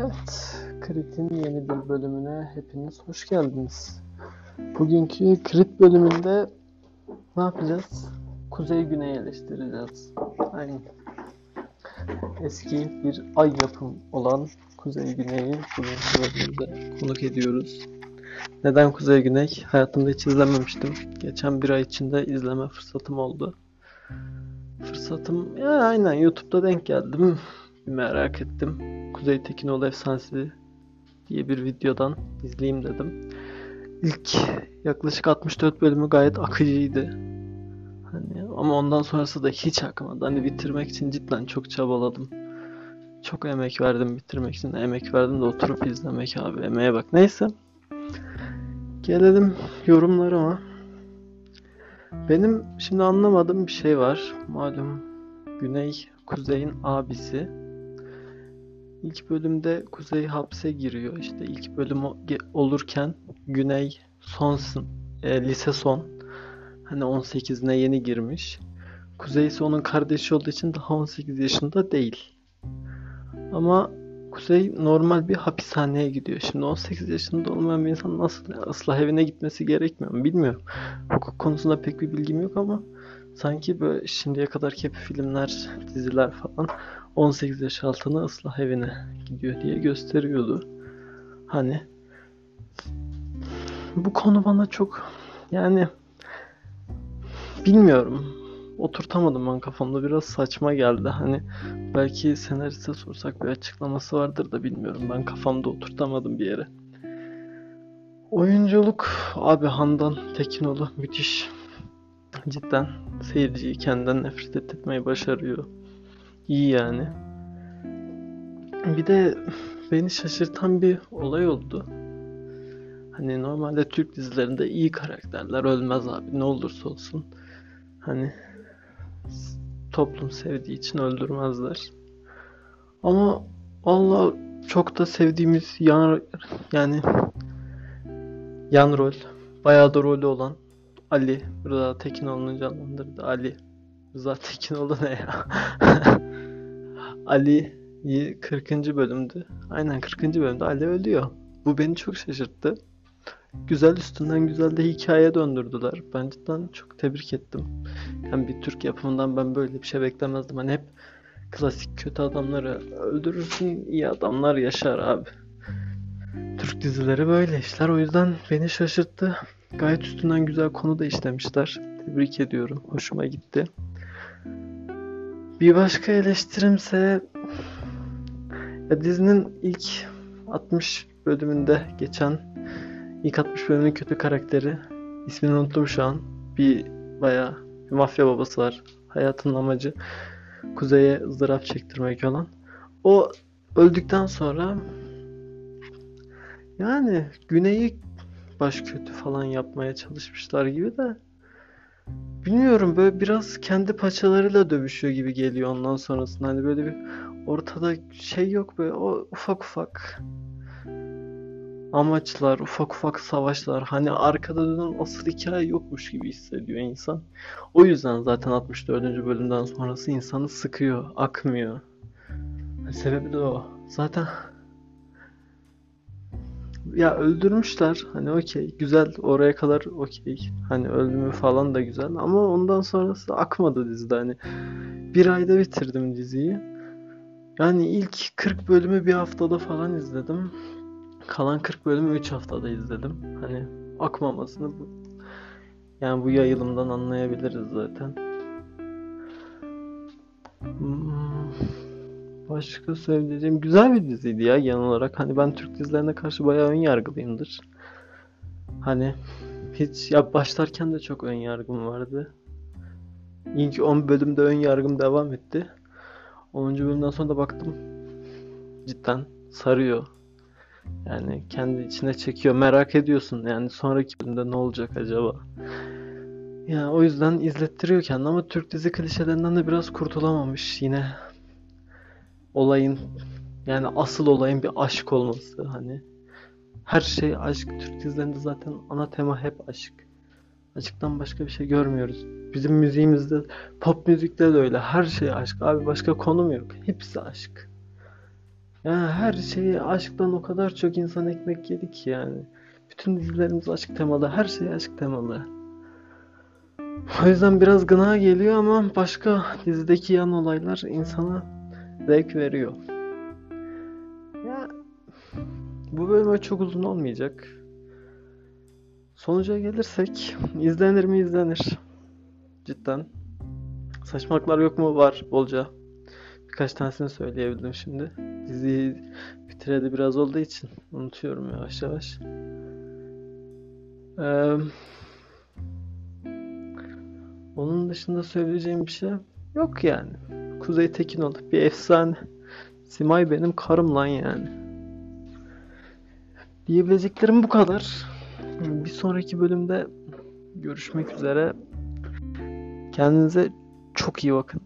Evet, Crit'in yeni bir bölümüne hepiniz hoş geldiniz. Bugünkü Crit bölümünde ne yapacağız? Kuzey Güney eleştireceğiz. Aynen. Eski bir ay yapım olan Kuzey Güney'i bugünkü bölümümüzde konuk ediyoruz. Neden Kuzey Güney? Hayatımda hiç izlememiştim. Geçen bir ay içinde izleme fırsatım oldu. Fırsatım ya aynen YouTube'da denk geldim. Bir merak ettim. Kuzey Tekinoğlu Efsanesi diye bir videodan izleyeyim dedim. İlk yaklaşık 64 bölümü gayet akıcıydı. Hani ama ondan sonrası da hiç akmadı. Hani bitirmek için cidden çok çabaladım. Çok emek verdim bitirmek için. Emek verdim de oturup izlemek abi. Emeğe bak. Neyse. Gelelim yorumlarıma. Benim şimdi anlamadığım bir şey var. Malum Güney Kuzey'in abisi. İlk bölümde Kuzey hapse giriyor. İşte ilk bölüm olurken Güney sonsun, e, lise son. Hani 18'ine yeni girmiş. Kuzey ise onun kardeşi olduğu için daha 18 yaşında değil. Ama Kuzey normal bir hapishaneye gidiyor. Şimdi 18 yaşında olmayan bir insan nasıl ıslah evine gitmesi gerekmiyor mu bilmiyorum. Hukuk konusunda pek bir bilgim yok ama sanki böyle şimdiye kadar hep filmler, diziler falan 18 yaş altına ıslah evine gidiyor diye gösteriyordu. Hani bu konu bana çok yani bilmiyorum. Oturtamadım ben kafamda biraz saçma geldi. Hani belki senariste sorsak bir açıklaması vardır da bilmiyorum. Ben kafamda oturtamadım bir yere. Oyunculuk abi Handan Tekinoğlu müthiş. Cidden seyirciyi kendinden nefret etmeyi başarıyor. İyi yani. Bir de beni şaşırtan bir olay oldu. Hani normalde Türk dizilerinde iyi karakterler ölmez abi ne olursa olsun. Hani toplum sevdiği için öldürmezler. Ama Allah çok da sevdiğimiz yan yani yan rol bayağı da rolü olan Ali Rıza Tekinoğlu'nun canlandırdığı Ali Rıza Tekinoğlu ne ya? Ali 40. bölümdü. Aynen 40. bölümde Ali ölüyor. Bu beni çok şaşırttı. Güzel üstünden güzel de hikaye döndürdüler. Ben cidden çok tebrik ettim. Yani bir Türk yapımından ben böyle bir şey beklemezdim. Hani hep klasik kötü adamları öldürürsün, iyi adamlar yaşar abi. Türk dizileri böyle işler. O yüzden beni şaşırttı. Gayet üstünden güzel konu da işlemişler. Tebrik ediyorum. Hoşuma gitti. Bir başka eleştirimse ya dizinin ilk 60 bölümünde geçen ilk 60 bölümün kötü karakteri ismini unuttum şu an. Bir bayağı bir mafya babası var. Hayatının amacı Kuzey'e ızdırap çektirmek olan. O öldükten sonra yani Güney'i baş kötü falan yapmaya çalışmışlar gibi de bilmiyorum böyle biraz kendi paçalarıyla dövüşüyor gibi geliyor ondan sonrasında. Hani böyle bir ortada şey yok böyle o ufak ufak amaçlar, ufak ufak savaşlar hani arkada dönen asıl hikaye yokmuş gibi hissediyor insan. O yüzden zaten 64. bölümden sonrası insanı sıkıyor, akmıyor. Hani Sebebi de o. Zaten ya öldürmüşler. Hani okey. Güzel. Oraya kadar okey. Hani öldümü falan da güzel. Ama ondan sonrası akmadı dizide. Hani bir ayda bitirdim diziyi. Yani ilk 40 bölümü bir haftada falan izledim. Kalan 40 bölümü 3 haftada izledim. Hani akmamasını bu yani bu yayılımdan anlayabiliriz zaten. Başka söyleyeceğim güzel bir diziydi ya genel olarak. Hani ben Türk dizilerine karşı bayağı ön yargılıyımdır. Hani hiç ya başlarken de çok ön yargım vardı. İlk 10 bölümde ön yargım devam etti. 10. bölümden sonra da baktım cidden sarıyor. Yani kendi içine çekiyor. Merak ediyorsun yani sonraki bölümde ne olacak acaba? Yani o yüzden izlettiriyor kendini ama Türk dizi klişelerinden de biraz kurtulamamış yine. Olayın yani asıl olayın bir aşk olması hani. Her şey aşk. Türk dizilerinde zaten ana tema hep aşk. Aşktan başka bir şey görmüyoruz. Bizim müziğimizde, pop müzikte de öyle. Her şey aşk. Abi başka konum yok. Hepsi aşk. Ya her şeyi aşktan o kadar çok insan ekmek yedi ki yani. Bütün dizilerimiz aşk temalı, her şey aşk temalı. O yüzden biraz gına geliyor ama başka dizideki yan olaylar insana zevk veriyor. Ya bu bölüm çok uzun olmayacak. Sonuca gelirsek izlenir mi izlenir. Cidden. Saçmalıklar yok mu? Var bolca. Birkaç tanesini söyleyebildim şimdi. Diziyi bitireli biraz olduğu için unutuyorum yavaş yavaş. Ee, onun dışında söyleyeceğim bir şey yok yani. Kuzey Tekinoğlu bir efsane. Simay benim karım lan yani. Diyebileceklerim bu kadar. Bir sonraki bölümde görüşmek üzere. Kendinize çok iyi bakın.